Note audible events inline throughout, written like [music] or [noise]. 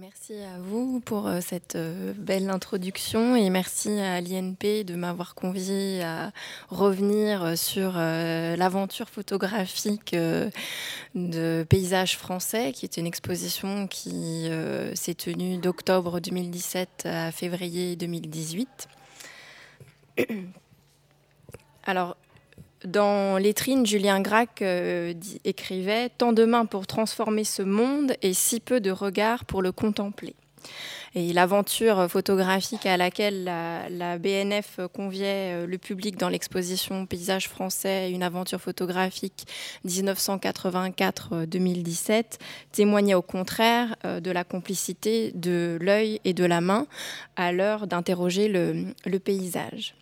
Merci à vous pour euh, cette euh, belle introduction et merci à l'INP de m'avoir convié à revenir euh, sur l'aventure photographique de paysages français, qui est une exposition qui s'est tenue d'octobre 2017 à février 2018. [clears throat] Alors, dans Lettrine, Julien Gracq euh, écrivait Tant de mains pour transformer ce monde et si peu de regards pour le contempler. Et l'aventure photographique à laquelle la, BNF conviait euh, le public dans l'exposition Paysage français, une aventure photographique 1984-2017, témoignait au contraire euh, de la complicité de l'œil et de la main à l'heure d'interroger le paysage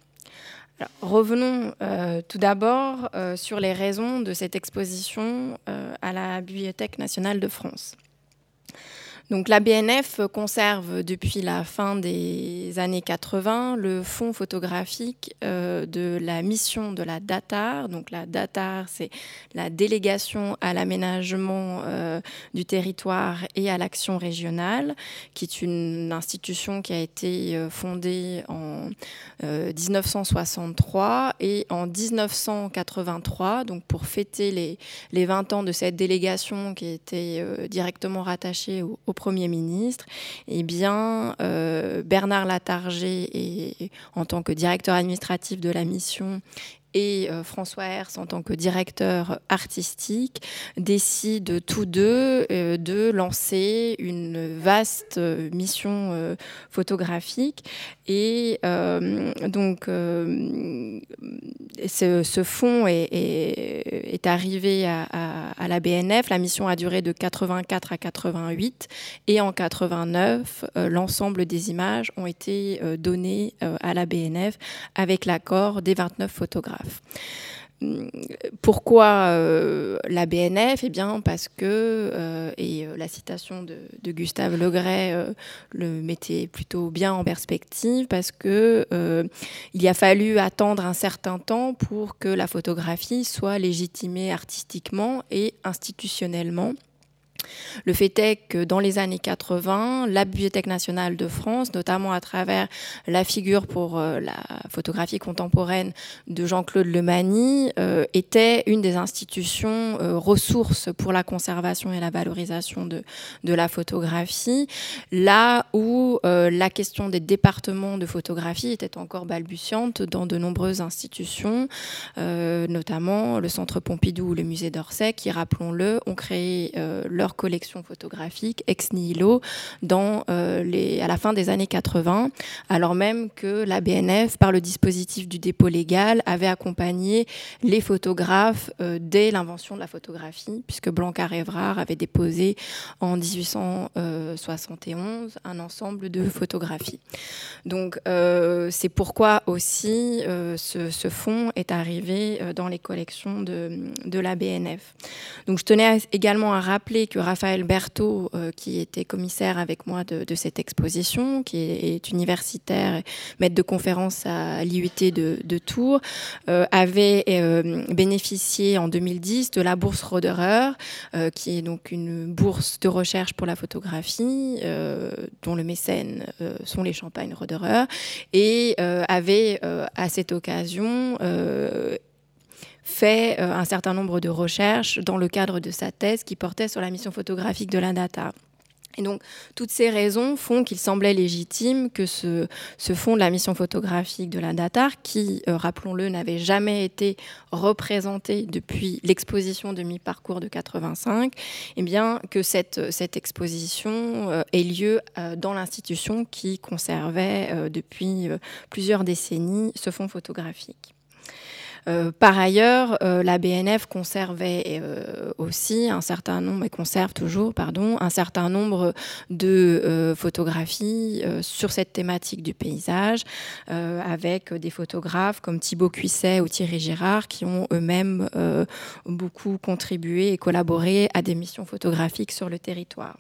revenons euh, tout d'abord euh, sur les raisons de cette exposition euh, à la Bibliothèque nationale de France. Donc la BNF conserve depuis la fin des années 80 le fonds photographique euh, de la mission de la DATAR. Donc la DATAR, c'est la délégation à l'aménagement euh, du territoire et à l'action régionale, qui est une institution qui a été euh, fondée en 1963 et en 1983, donc pour fêter les, les 20 ans de cette délégation qui était directement rattachée au Premier ministre, eh euh, Bernard Latarger, en tant que directeur administratif de la mission, et euh, François Hers en tant que directeur artistique décident tous deux euh, de lancer une vaste mission photographique et donc ce, fonds est, arrivé à, la BNF. La mission a duré de 84 à 88 et en 89 l'ensemble des images ont été données à la BNF avec l'accord des 29 photographes. Pourquoi euh, la BNF Eh bien, parce que, euh, et euh, la citation de, Gustave Legray le mettait plutôt bien en perspective, parce que il y a fallu attendre un certain temps pour que la photographie soit légitimée artistiquement et institutionnellement le fait est que dans les années 80, la Bibliothèque nationale de France, notamment à travers la figure pour euh, la photographie contemporaine de Jean-Claude Lemanie, euh, était une des institutions euh, ressources pour la conservation et la valorisation de, de la photographie, là où la question des départements de photographie était encore balbutiante dans de nombreuses institutions, notamment le Centre Pompidou ou le Musée d'Orsay, qui, rappelons-le, ont créé leur collection photographique ex nihilo dans, euh, les, à la fin des années 80, alors même que la BNF, par le dispositif du dépôt légal, avait accompagné les photographes euh, dès l'invention de la photographie, puisque Blanca-Révrard avait déposé en 1871 un ensemble de photographies. Donc c'est pourquoi aussi ce, ce, fonds est arrivé dans les collections de, de la BNF. Donc je tenais également à rappeler que Raphaël Berthaud, euh, qui était commissaire avec moi de, cette exposition, qui est, universitaire, maître de conférence à l'IUT de, Tours, euh, avait euh, bénéficié en 2010 de la bourse Roderer, qui est donc une bourse de recherche pour la photographie, dont le mécène sont les Champagnes Roderer, et avait à cette occasion fait euh, un certain nombre de recherches dans le cadre de sa thèse qui portait sur la mission photographique de la data. Et donc, toutes ces raisons font qu'il semblait légitime que ce, ce fonds de la mission photographique de la DATAR, qui, euh, rappelons-le, n'avait jamais été représenté depuis l'exposition de mi-parcours de 85, eh bien, que cette, exposition euh, ait lieu dans l'institution qui conservait depuis plusieurs décennies ce fonds photographique. Euh, par ailleurs, euh, la BNF conservait euh, aussi un certain nombre, et conserve toujours, pardon, un certain nombre de photographies sur cette thématique du paysage, avec des photographes comme Thibaut Cuisset ou Thierry Girard qui ont eux-mêmes beaucoup contribué et collaboré à des missions photographiques sur le territoire.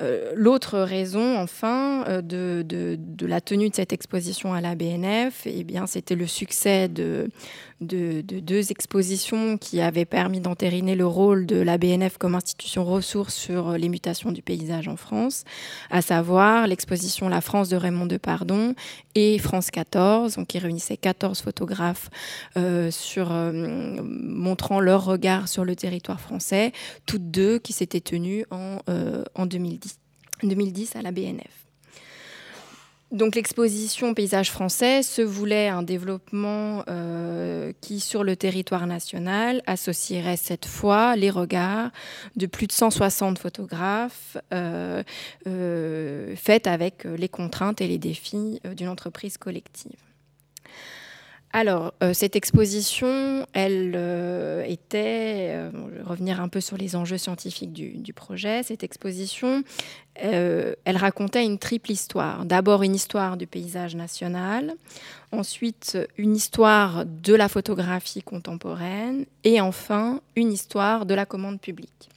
Euh, l'autre raison, enfin, euh, de, la tenue de cette exposition à la BNF, eh c'était le succès de, de, deux expositions qui avaient permis d'entériner le rôle de la BNF comme institution ressource sur les mutations du paysage en France, à savoir l'exposition La France de Raymond Depardon et France 14, donc qui réunissait 14 photographes sur, montrant leur regard sur le territoire français, toutes deux qui s'étaient tenues en, en 2010. 2010 à la BNF. Donc l'exposition Paysage français se voulait un développement euh, qui, sur le territoire national, associerait cette fois les regards de plus de 160 photographes euh, euh, faits avec les contraintes et les défis d'une entreprise collective. Alors, euh, cette exposition, elle euh, était, euh, je vais revenir un peu sur les enjeux scientifiques du, projet, cette exposition, elle racontait une triple histoire. D'abord une histoire du paysage national, ensuite une histoire de la photographie contemporaine et enfin une histoire de la commande publique.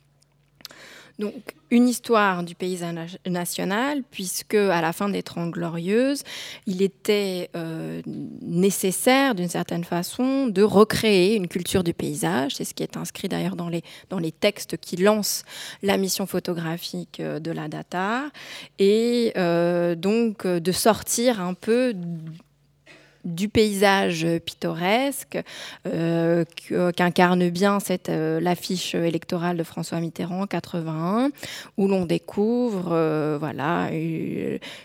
Une histoire du paysage national, puisque à la fin des Trente Glorieuses, il était euh, nécessaire, d'une certaine façon, de recréer une culture du paysage. C'est ce qui est inscrit d'ailleurs dans les, dans les textes qui lancent la mission photographique euh, de la data, et euh, donc de sortir un peu du paysage pittoresque euh, qu'incarne bien cette euh, l'affiche électorale de François Mitterrand 81 où l'on découvre euh, voilà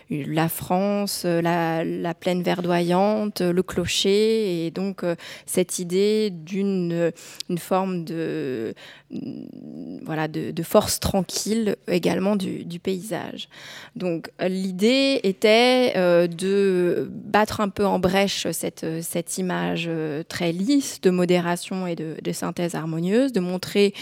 la France la, plaine verdoyante le clocher et donc cette idée d'une une forme de, force tranquille également du, du paysage. Donc l'idée était de battre un peu en brèche cette, cette image euh, très lisse de modération et de, synthèse harmonieuse, de montrer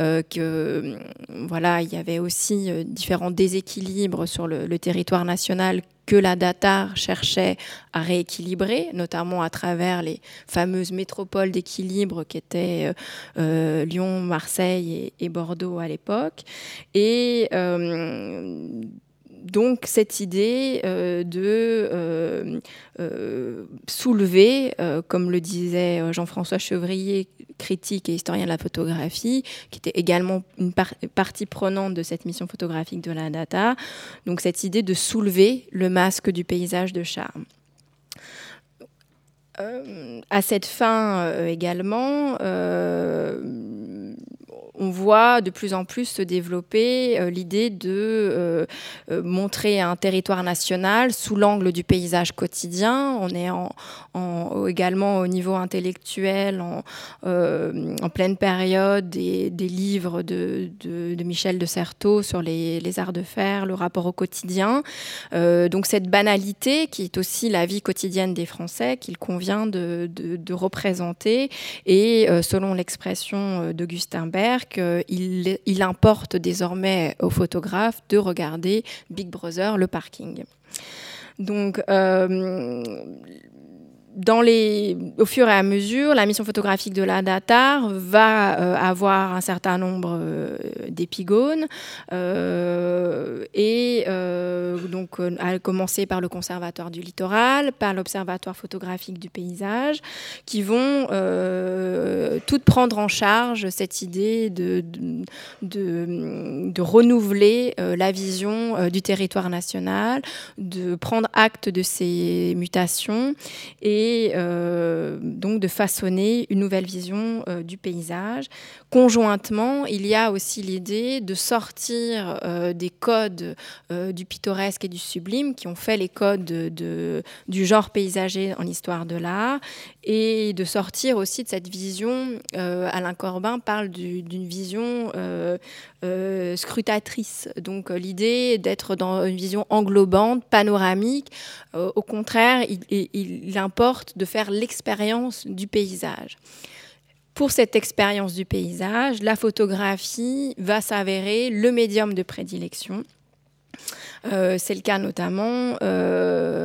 euh, que voilà, il y avait aussi euh, différents déséquilibres sur le, territoire national que la data cherchait à rééquilibrer, notamment à travers les fameuses métropoles d'équilibre qui étaient Lyon, Marseille et, Bordeaux à l'époque. Donc cette idée euh, de euh, euh, soulever, comme le disait Jean-François Chevrier, critique et historien de la photographie, qui était également une partie prenante de cette mission photographique de la data, donc cette idée de soulever le masque du paysage de charme. à cette fin également, on voit de plus en plus se développer euh, l'idée de euh, euh, montrer un territoire national sous l'angle du paysage quotidien. On est en, également au niveau intellectuel en, pleine période des, livres de, Michel de Certeau sur les, arts de fer, le rapport au quotidien. donc cette banalité qui est aussi la vie quotidienne des Français qu'il convient de, de, représenter et selon l'expression d'Augustin Berg, qu'il il importe désormais aux photographes de regarder Big Brother, le parking. Donc, euh, au fur et à mesure, la mission photographique de la DATAR va euh, avoir un certain nombre euh, d'épigones euh, et donc à commencer par le Conservatoire du littoral, par l'Observatoire photographique du paysage, qui vont toutes prendre en charge cette idée de, de renouveler la vision du territoire national, de prendre acte de ces mutations et euh, donc de façonner une nouvelle vision euh, du paysage. Conjointement, il y a aussi l'idée de sortir euh, des codes du pittoresque et du sublime qui ont fait les codes de, du genre paysager en histoire de l'art et de sortir aussi de cette vision. Alain Corbin parle d'une vision scrutatrice, donc l'idée d'être dans une vision englobante, panoramique. au contraire, il importe de faire l'expérience du paysage. Pour cette expérience du paysage, la photographie va s'avérer le médium de prédilection. C'est le cas notamment,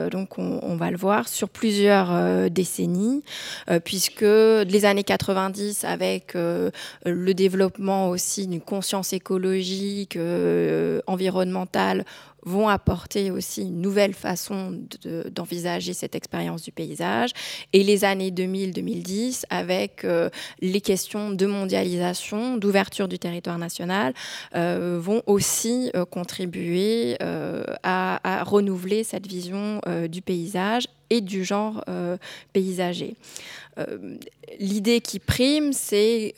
donc on, va le voir, sur plusieurs décennies, puisque les années 90, avec le développement aussi d'une conscience écologique, environnementale, vont apporter aussi une nouvelle façon d'envisager cette expérience du paysage. Et les années 2000-2010, avec euh, les questions de mondialisation, d'ouverture du territoire national, euh, vont aussi euh, contribuer à, à, renouveler cette vision du paysage et du genre paysager. L'idée qui prime, c'est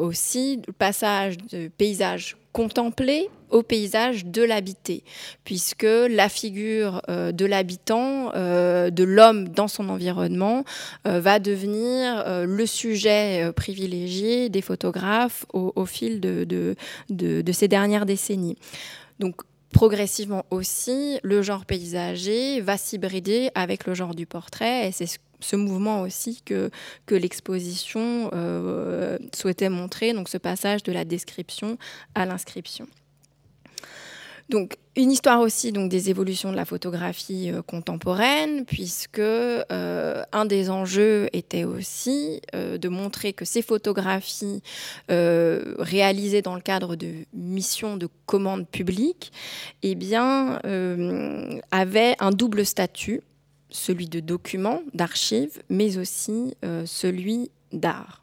aussi le passage de paysage contemplé au paysage de l'habité, puisque la figure euh, de l'habitant, euh, de l'homme dans son environnement, euh, va devenir le sujet privilégié des photographes au, fil de, de, ces dernières décennies. Donc, progressivement aussi, le genre paysager va s'hybrider avec le genre du portrait, et c'est ce mouvement aussi que, que l'exposition souhaitait montrer, donc ce passage de la description à l'inscription. Donc, une histoire aussi donc, des évolutions de la photographie euh, contemporaine, puisque euh, un des enjeux était aussi euh, de montrer que ces photographies réalisées dans le cadre de missions de commande publique eh bien, avaient un double statut, celui de document, d'archive, mais aussi celui d'art.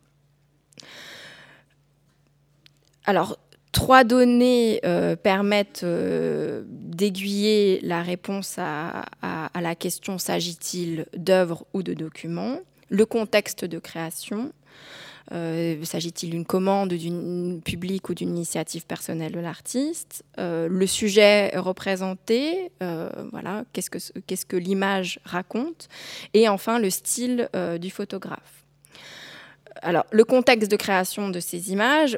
Alors, Trois données euh, permettent euh, d'aiguiller la réponse à, la question s'agit-il d'œuvres ou de documents? Le contexte de création. Euh, s'agit-il d'une commande d'une publique ou d'une initiative personnelle de l'artiste? Le sujet représenté, voilà, qu'est-ce que, qu'est-ce que l'image raconte? Et enfin, le style du photographe. Alors, le contexte de création de ces images,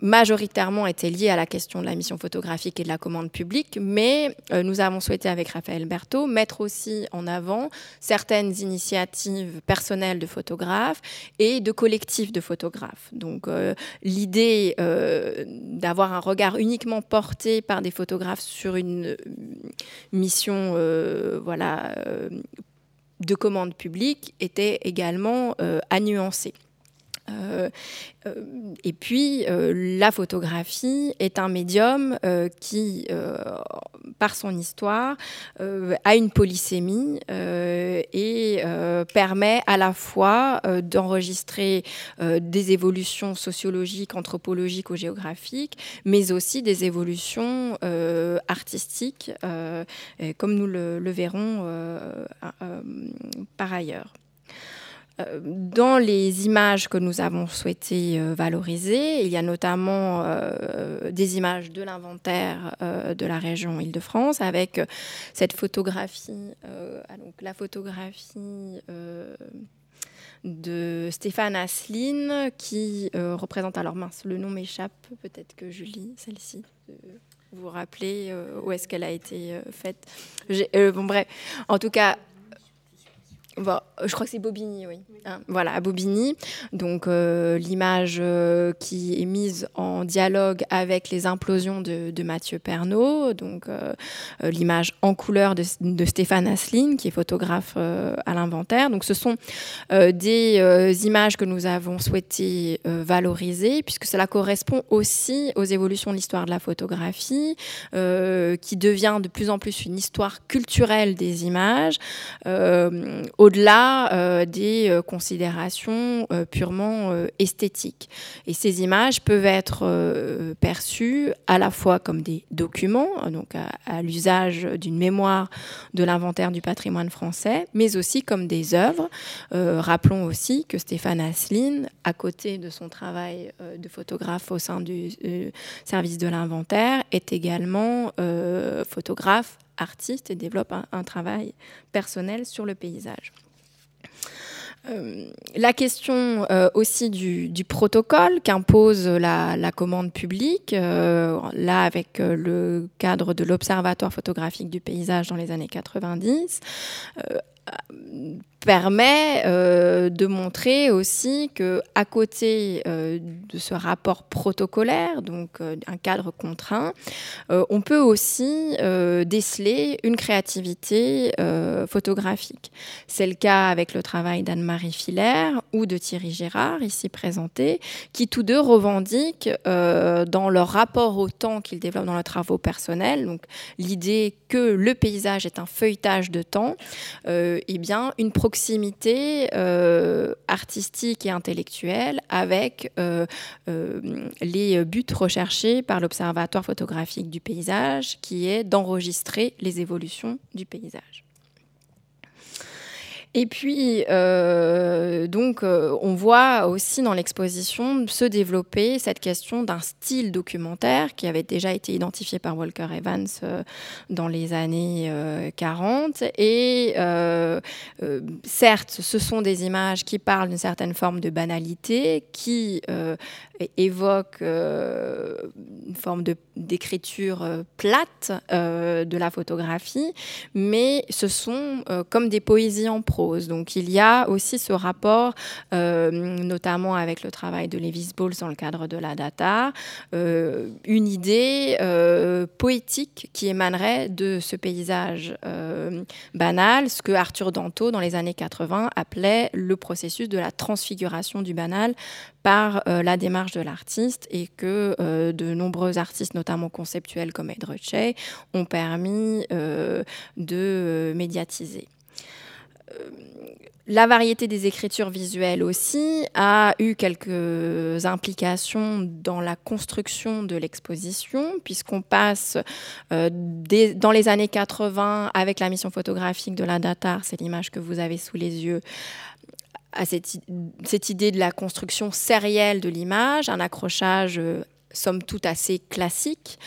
majoritairement était lié à la question de la mission photographique et de la commande publique, mais euh, nous avons souhaité avec Raphaël Berthaud mettre aussi en avant certaines initiatives personnelles de photographes et de collectifs de photographes. Donc euh, l'idée euh, d'avoir un regard uniquement porté par des photographes sur une mission voilà, de commande publique était également à nuancer. Euh, euh, et puis, euh, la photographie est un médium qui, par son histoire, a une polysémie et permet à la fois d'enregistrer des évolutions sociologiques, anthropologiques ou géographiques, mais aussi des évolutions artistiques, comme nous le verrons par ailleurs. Euh, dans les images que nous avons souhaité euh, valoriser, il y a notamment euh, des images de l'inventaire de la région Île-de-France avec cette photographie, donc la photographie de Stéphane Asseline qui représente, alors mince, le nom m'échappe, peut-être que je lis celle-ci. vous vous rappelez où est-ce qu'elle a été faite Bon, bref, en tout cas, je crois que c'est Bobigny, oui. Hein, voilà, à Bobigny. Donc, euh, l'image euh, qui est mise en dialogue avec les implosions de, Mathieu Pernaud. Donc, euh, l'image en couleur de, Stéphane Asseline, qui est photographe à l'inventaire. Donc, ce sont des images que nous avons souhaité valoriser, puisque cela correspond aussi aux évolutions de l'histoire de la photographie, qui devient de plus en plus une histoire culturelle des images. Au au-delà euh, des euh, considérations euh, purement esthétiques. Et ces images peuvent être perçues à la fois comme des documents, donc à, l'usage d'une mémoire de l'inventaire du patrimoine français, mais aussi comme des œuvres. rappelons aussi que Stéphane Asseline, à côté de son travail de photographe au sein du service de l'inventaire, est également photographe artiste et développe un, travail personnel sur le paysage. Euh, la question euh, aussi du, protocole qu'impose la, commande publique, euh, là avec le cadre de l'Observatoire photographique du paysage dans les années 90, permet euh, de montrer aussi que à côté euh, de ce rapport protocolaire, donc euh, un cadre contraint, on peut aussi déceler une créativité photographique. C'est le cas avec le travail d'Anne-Marie Filaire ou de Thierry Gérard, ici présenté, qui tous deux revendiquent dans leur rapport au temps qu'ils développent dans leurs travaux personnels, donc l'idée que le paysage est un feuilletage de temps, et eh bien une proximité euh, artistique et intellectuelle avec euh, euh, les buts recherchés par l'Observatoire photographique du paysage, qui est d'enregistrer les évolutions du paysage. Et puis, euh, donc, euh, on voit aussi dans l'exposition se développer cette question d'un style documentaire qui avait déjà été identifié par Walker Evans euh, dans les années 40. Et certes, ce sont des images qui parlent d'une certaine forme de banalité, qui évoquent une forme d'écriture plate de la photographie, mais ce sont comme des poésies en donc il y a aussi ce rapport, euh, notamment avec le travail de Levis Bowles dans le cadre de la data, euh, une idée euh, poétique qui émanerait de ce paysage banal, ce que Arthur Danto, dans les années 80, appelait le processus de la transfiguration du banal par la démarche de l'artiste et que de nombreux artistes, notamment conceptuels comme Ed Ruscha, ont permis de médiatiser. Euh, la variété des écritures visuelles aussi a eu quelques implications dans la construction de l'exposition, puisqu'on passe euh, dans les années 80 avec la mission photographique de la Datar, c'est l'image que vous avez sous les yeux, à cette, cette idée de la construction sérielle de l'image, un accrochage euh, somme toute assez classique,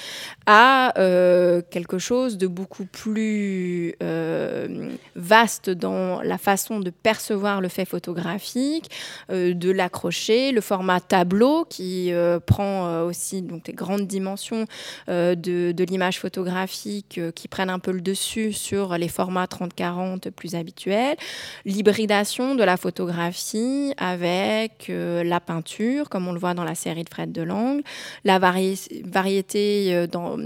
à euh, quelque chose de beaucoup plus euh, vaste dans la façon de percevoir le fait photographique, euh, de l'accrocher, le format tableau qui prend aussi donc des grandes dimensions de, de l'image photographique qui prennent un peu le dessus sur les formats 30-40 plus habituels, l'hybridation de la photographie avec la peinture, comme on le voit dans la série de Fred Delangle, la variété euh, dans,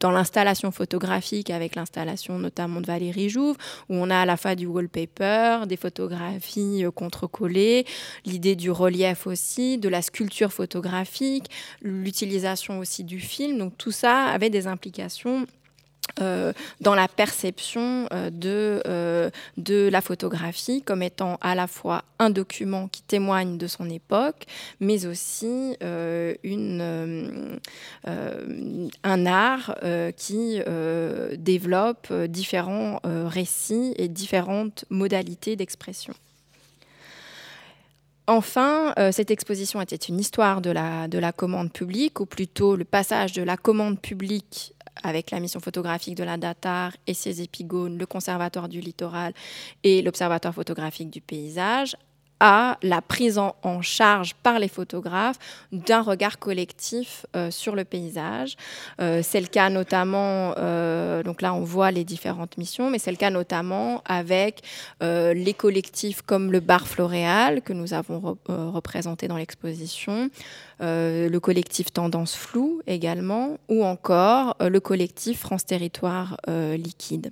dans l'installation photographique avec l'installation notamment de Valérie Jouve, où on a à la fois du wallpaper, des photographies euh, contre-collées, l'idée du relief aussi, de la sculpture photographique, l'utilisation aussi du film. Donc tout ça avait des implications euh, dans la perception euh, de, euh, de la photographie comme étant à la fois un document qui témoigne de son époque, mais aussi un art qui développe différents récits et différentes modalités d'expression. Enfin, cette exposition était une histoire de la, de la commande publique, ou plutôt le passage de la commande publique avec la mission photographique de la Datar et ses épigones, le Conservatoire du littoral et l'Observatoire photographique du paysage, à la prise en, charge par les photographes d'un regard collectif euh, sur le paysage. Euh, c'est le cas notamment, euh, donc là on voit les différentes missions, mais c'est le cas notamment avec les collectifs comme le Bar Floréal que nous avons représenté dans l'exposition, le collectif Tendance Floue également, ou encore le collectif France Territoire Liquide.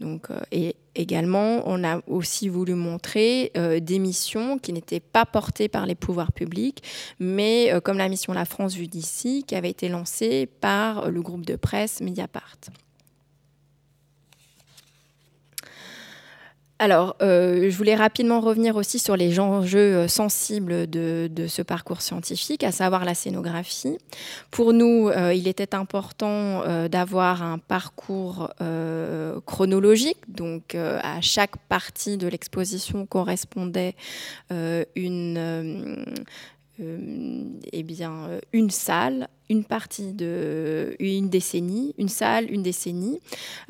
Donc, euh, et également, on a aussi voulu montrer euh, des missions qui n'étaient pas portées par les pouvoirs publics, mais euh, comme la mission La France vue d'ici, qui avait été lancée par le groupe de presse Mediapart. Alors, euh, je voulais rapidement revenir aussi sur les enjeux euh, sensibles de, ce parcours scientifique, à savoir la scénographie. Pour nous, euh, il était important d'avoir un parcours chronologique, donc à chaque partie de l'exposition correspondait eh une salle une partie de une décennie, une salle, une décennie.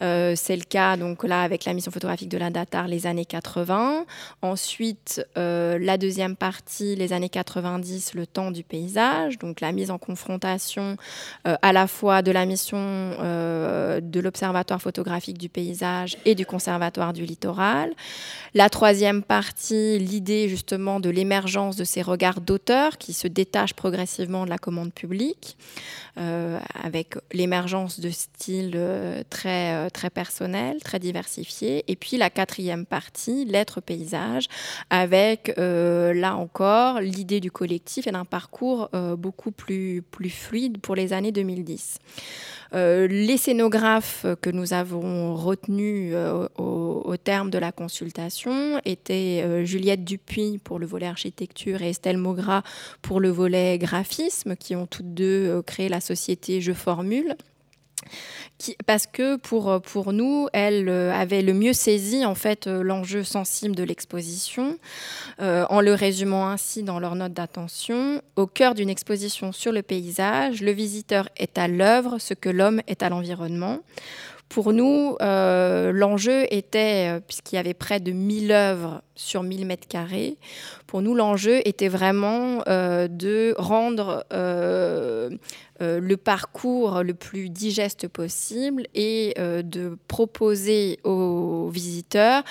Euh, c'est le cas donc là avec la mission photographique de la Datar les années 80. Ensuite, euh, la deuxième partie, les années 90, le temps du paysage, donc la mise en confrontation euh, à la fois de la mission de l'Observatoire photographique du paysage et du Conservatoire du littoral. La troisième partie, l'idée justement de l'émergence de ces regards d'auteurs qui se détachent progressivement de la commande publique. Euh, avec l'émergence de styles euh, très, euh, très personnels, très diversifiés. Et puis la quatrième partie, l'être paysage, avec là encore l'idée du collectif et d'un parcours beaucoup plus, plus fluide pour les années 2010. Les scénographes que nous avons retenus au, terme de la consultation étaient Juliette Dupuis pour le volet architecture et Estelle Maugras pour le volet graphisme, qui ont toutes deux créé la société Je Formule. Parce que pour, pour nous, elle euh, avait le mieux saisi en fait euh, l'enjeu sensible de l'exposition, euh, en le résumant ainsi dans leur note d'attention. Au cœur d'une exposition sur le paysage, le visiteur est à l'œuvre, ce que l'homme est à l'environnement. Pour nous, l'enjeu était, puisqu'il y avait près de 1000 œuvres sur 1000 mètres carrés, pour nous, l'enjeu était vraiment de rendre euh, le parcours le plus digeste possible et euh, de proposer aux visiteurs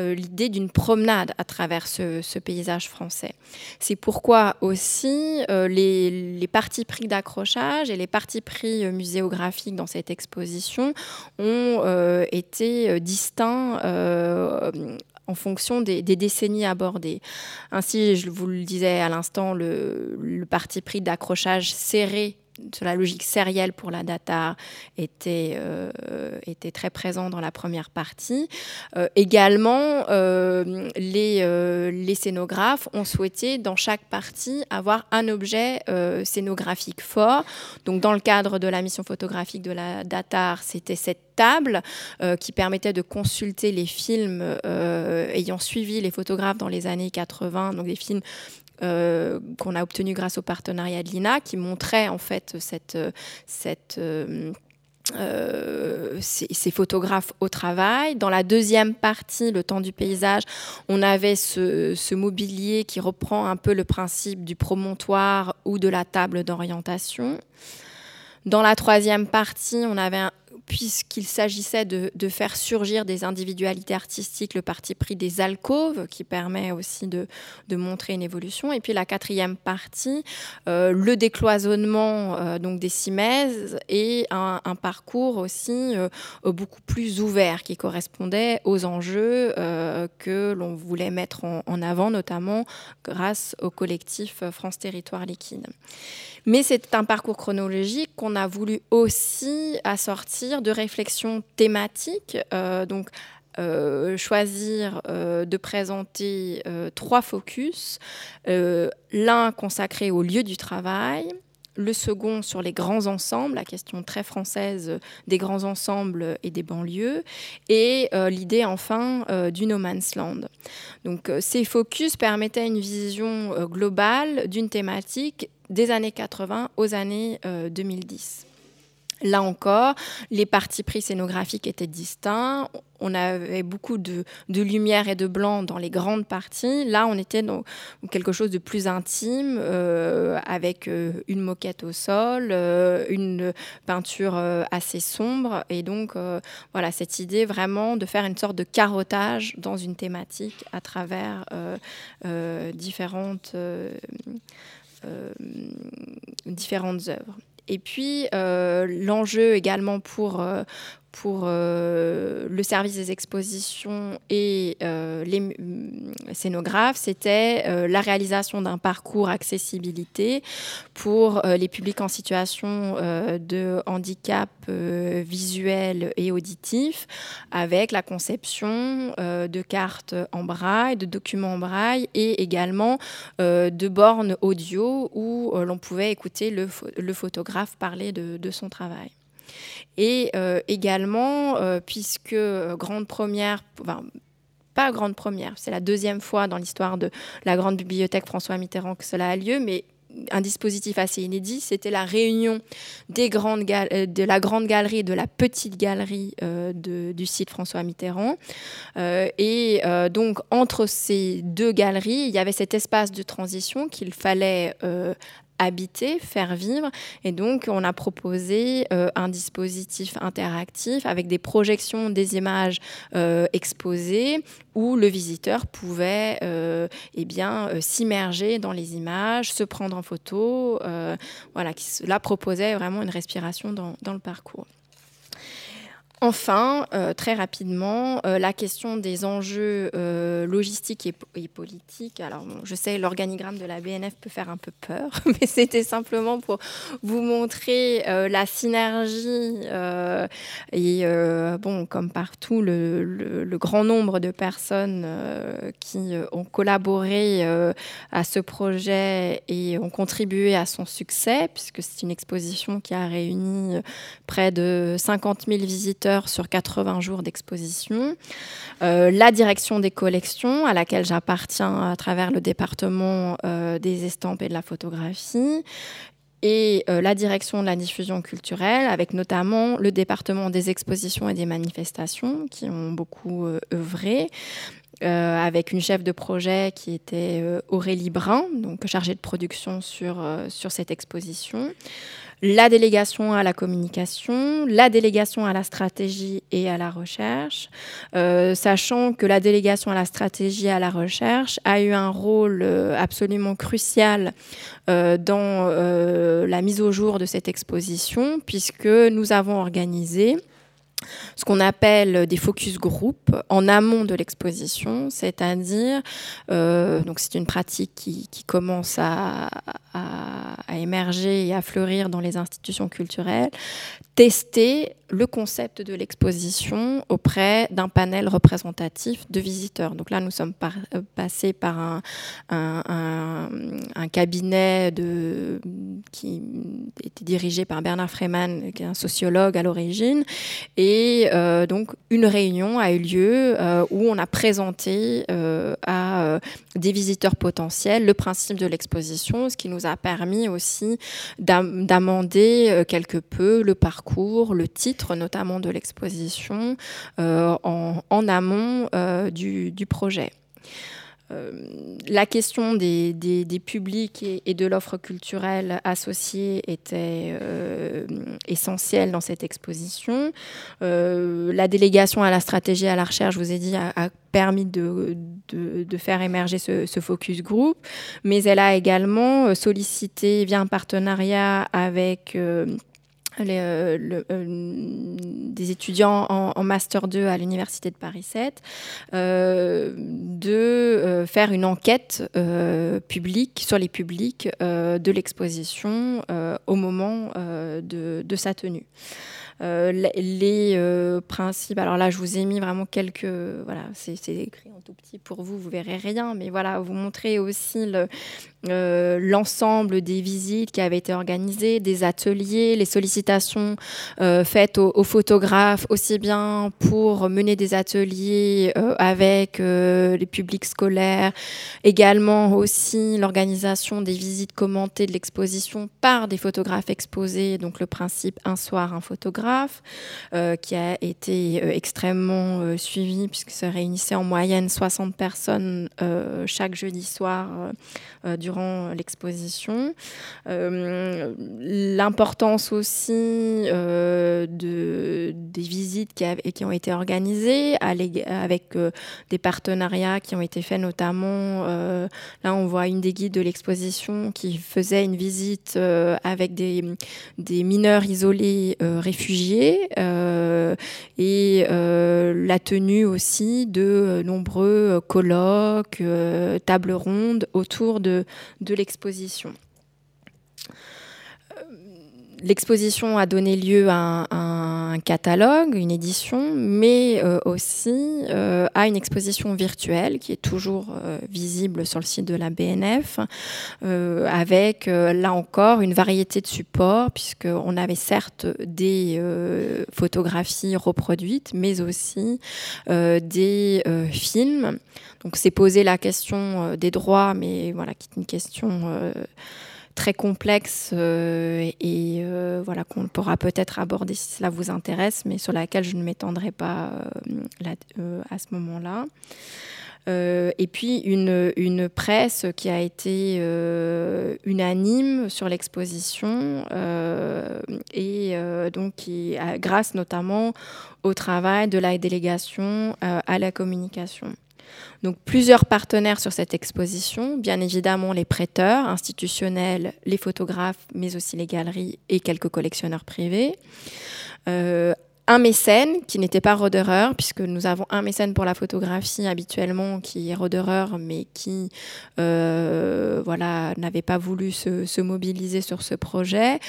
euh, l'idée d'une promenade à travers ce, paysage français. C'est pourquoi aussi les, les, partis pris d'accrochage et les partis pris muséographiques dans cette exposition ont été distincts en fonction des, décennies abordées. Ainsi, je vous le disais à l'instant, le, le parti pris d'accrochage serré la logique sérielle pour la data était, euh, était très présent dans la première partie. Euh, également, euh, les, les, scénographes ont souhaité dans chaque partie avoir un objet scénographique fort. Donc dans le cadre de la mission photographique de la DATAR, c'était cette table qui permettait de consulter les films ayant suivi les photographes dans les années 80, donc des films euh, qu'on a obtenu grâce au partenariat de l'INA, qui montrait en fait euh, euh, ces, photographes au travail. Dans la deuxième partie, le temps du paysage, on avait ce, ce, mobilier qui reprend un peu le principe du promontoire ou de la table d'orientation. Dans la troisième partie, on avait un, puisqu'il s'agissait de, faire surgir des individualités artistiques, le parti pris des alcôves, qui permet aussi de, montrer une évolution. Et puis la quatrième partie, euh, le décloisonnement euh, donc des cimaises et un, parcours aussi euh, beaucoup plus ouvert qui correspondait aux enjeux que l'on voulait mettre en, avant, notamment grâce au collectif France Territoire Liquide. Mais c'est un parcours chronologique qu'on a voulu aussi assortir de réflexions thématiques. Euh, donc, euh, choisir euh, de présenter trois focus, l'un consacré au lieu du travail, le second sur les grands ensembles, la question très française des grands ensembles et des banlieues, et l'idée enfin du no man's land. Donc ces focus permettaient une vision globale d'une thématique des années 80 aux années 2010. Là encore, les partis pris scénographiques étaient distincts. On avait beaucoup de, lumière et de blanc dans les grandes parties. Là, on était dans quelque chose de plus intime, euh, avec euh, une moquette au sol, euh, une peinture assez sombre. Et donc, voilà, cette idée vraiment de faire une sorte de carottage dans une thématique à travers différentes, différentes œuvres. Et puis, euh, l'enjeu également pour, euh, pour euh, le service des expositions et euh, les scénographes, c'était euh, la réalisation d'un parcours accessibilité pour les publics en situation de handicap visuel et auditif, avec la conception de cartes en braille, de documents en braille et également de bornes audio où l'on pouvait écouter le, le photographe parler de son travail. Et euh, également, euh, puisque euh, grande première, enfin, pas grande première, c'est la deuxième fois dans l'histoire de la grande bibliothèque François Mitterrand que cela a lieu, mais un dispositif assez inédit, c'était la réunion des grandes de la grande galerie et de la petite galerie du site François Mitterrand. et donc, entre ces deux galeries, il y avait cet espace de transition qu'il fallait habiter, faire vivre. Et donc, on a proposé euh, un dispositif interactif avec des projections des images euh, exposées où le visiteur pouvait euh, eh bien s'immerger dans les images, se prendre en photo. voilà, qui là proposait vraiment une respiration dans, dans le parcours. Enfin, euh, très rapidement, euh, la question des enjeux euh, logistiques et, politiques. Alors, je sais, l'organigramme de la BNF peut faire un peu peur, [laughs] mais c'était simplement pour vous montrer la synergie et, bon, comme partout, le, grand nombre de personnes qui ont collaboré à ce projet et ont contribué à son succès, puisque c'est une exposition qui a réuni près de 50 000 visiteurs sur 80 jours d'exposition, euh, la direction des collections à laquelle j'appartiens à travers le département euh, des estampes et de la photographie, et euh, la direction de la diffusion culturelle, avec notamment le département des expositions et des manifestations qui ont beaucoup œuvré. avec une chef de projet qui était Aurélie Brun, donc chargée de production sur, sur cette exposition la délégation à la communication, la délégation à la stratégie et à la recherche, euh, sachant que la délégation à la stratégie et à la recherche a eu un rôle euh, absolument crucial euh, dans la mise au jour de cette exposition, puisque nous avons organisé ce qu'on appelle des focus group en amont de l'exposition, c'est-à-dire, euh, c'est une pratique qui, commence à, émerger et à fleurir dans les institutions culturelles, tester le concept de l'exposition auprès d'un panel représentatif de visiteurs. Donc là, nous sommes euh, passés par un, cabinet qui était dirigé par Bernard Freeman, qui est un sociologue à l'origine, et euh, donc une réunion a eu lieu euh, où on a présenté à des visiteurs potentiels le principe de l'exposition, ce qui nous a permis aussi d'amender quelque peu le parcours, le titre notamment de l'exposition, euh, en, amont euh, du, projet. Euh, la question des, publics et, de l'offre culturelle associée était essentielle dans cette exposition. la délégation à la stratégie à la recherche, je vous ai dit, a, permis de, faire émerger ce, focus group, mais elle a également sollicité via un partenariat avec euh, des étudiants en, Master 2 à l'Université de Paris 7, euh, de faire une enquête publique sur les publics de l'exposition au moment de, sa tenue. les principes, alors là je vous ai mis vraiment quelques, voilà, c'est écrit en tout petit pour vous, vous verrez rien, mais voilà, vous montrer aussi le, euh, l'ensemble des visites qui avaient été organisées, des ateliers, les sollicitations euh, faites aux, photographes, aussi bien pour mener des ateliers euh, avec les publics scolaires, également aussi l'organisation des visites commentées de l'exposition par des photographes exposés, donc le principe un soir un photographe, qui a été extrêmement suivi puisque se réunissait en moyenne 60 personnes chaque jeudi soir durant l'exposition. Euh, l'importance aussi euh, de, des visites qui, qui, ont été organisées avec euh, des partenariats qui ont été faits notamment. là, on voit une des guides de l'exposition qui faisait une visite avec des, des, mineurs isolés réfugiés et la tenue aussi de nombreux colloques, tables rondes autour de, de l'exposition. Euh, l'exposition a donné lieu à un, catalogue, une édition, mais euh, aussi euh, à une exposition virtuelle qui est toujours visible sur le site de la BNF, avec là encore une variété de supports, puisqu'on avait certes des photographies reproduites, mais aussi des films. Donc c'est posé la question euh, des droits, mais voilà, qui est une question euh, très complexe et voilà qu'on pourra peut-être aborder si cela vous intéresse, mais sur laquelle je ne m'étendrai pas à ce moment-là. Euh, et puis une, une, presse qui a été euh, unanime sur l'exposition euh, et donc qui, grâce notamment au travail de la délégation à la communication. Donc plusieurs partenaires sur cette exposition, bien évidemment les prêteurs institutionnels, les photographes, mais aussi les galeries et quelques collectionneurs privés. Euh, un mécène qui n'était pas rodereur, puisque nous avons un mécène pour la photographie habituellement qui est rodereur, mais qui euh, n'avait pas voulu se, mobiliser sur ce projet.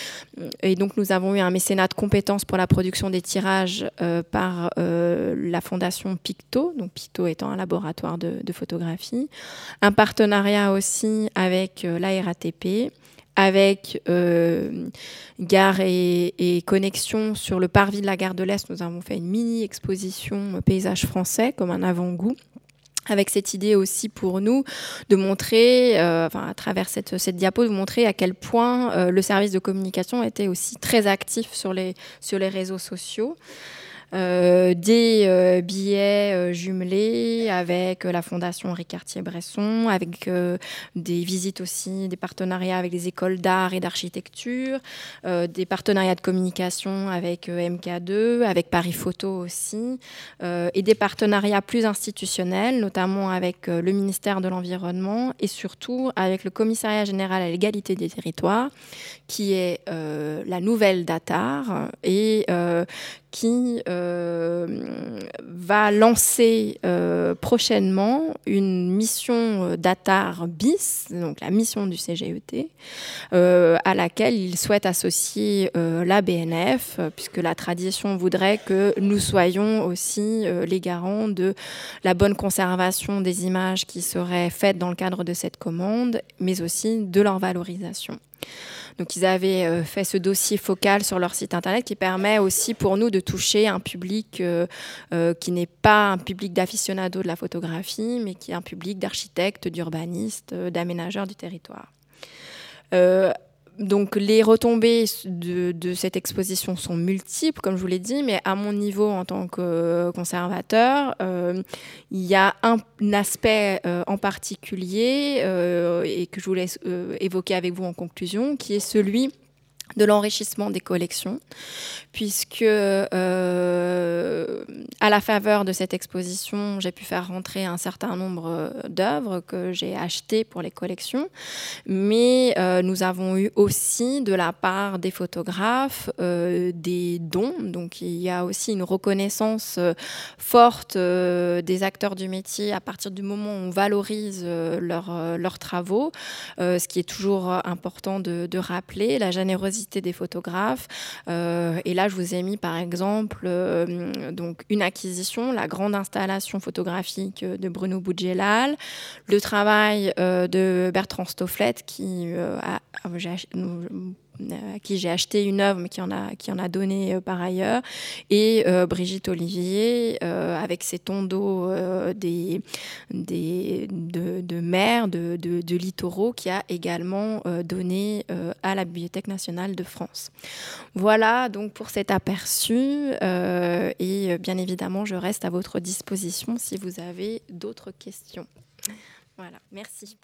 Et donc nous avons eu un mécénat de compétences pour la production des tirages euh, par euh, la fondation Picto, donc Picto étant un laboratoire de, de photographie. Un partenariat aussi avec la RATP avec euh, Gare et, Connexion sur le parvis de la gare de l'Est, nous avons fait une mini exposition paysage français comme un avant-goût avec cette idée aussi pour nous de montrer, euh, enfin, à travers cette, cette diapo, de montrer à quel point euh, le service de communication était aussi très actif sur les, sur les réseaux sociaux. Euh, des euh, billets euh, jumelés avec la Fondation Henri Cartier-Bresson, avec des visites aussi, des partenariats avec des écoles d'art et d'architecture, des partenariats de communication avec MK2, avec Paris Photo aussi, et des partenariats plus institutionnels, notamment avec le ministère de l'Environnement et surtout avec le Commissariat général à l'égalité des territoires, qui est la nouvelle DATAR et qui euh, va lancer euh, prochainement une mission euh, d'ATAR bis, donc la mission du CGET, à laquelle il souhaite associer la BNF, puisque la tradition voudrait que nous soyons aussi les garants de la bonne conservation des images qui seraient faites dans le cadre de cette commande, mais aussi de leur valorisation. Donc ils avaient euh, fait ce dossier focal sur leur site internet qui permet aussi pour nous de toucher un public euh, euh, qui n'est pas un public d'aficionados de la photographie, mais qui est un public d'architectes, d'urbanistes, d'aménageurs du territoire donc les retombées de, cette exposition sont multiples, comme je vous l'ai dit, mais à mon niveau en tant que conservateur, euh, il y a un, aspect euh, en particulier euh, et que je vous laisse évoquer avec vous en conclusion, qui est celui de l'enrichissement des collections, puisque euh, à la faveur de cette exposition, j'ai pu faire rentrer un certain nombre d'œuvres que j'ai achetées pour les collections, mais euh, nous avons eu aussi de la part des photographes euh, des dons, donc il y a aussi une reconnaissance forte des acteurs du métier à partir du moment où on valorise leurs travaux, ce qui est toujours important de rappeler, la générosité des photographes. Euh, et là, je vous ai mis par exemple euh, donc une acquisition, la grande installation photographique de Bruno Boudjelal, le travail euh, de Bertrand Stofflet qui a, à qui j'ai acheté une œuvre, mais qui en a, qui en a donné euh, par ailleurs, et euh, Brigitte Olivier, euh, avec ses tondeaux des, des, de, de mer, de, de, de, littoraux, qui a également donné à la Bibliothèque nationale de France. Voilà donc pour cet aperçu, et bien évidemment, je reste à votre disposition si vous avez d'autres questions. Voilà, merci.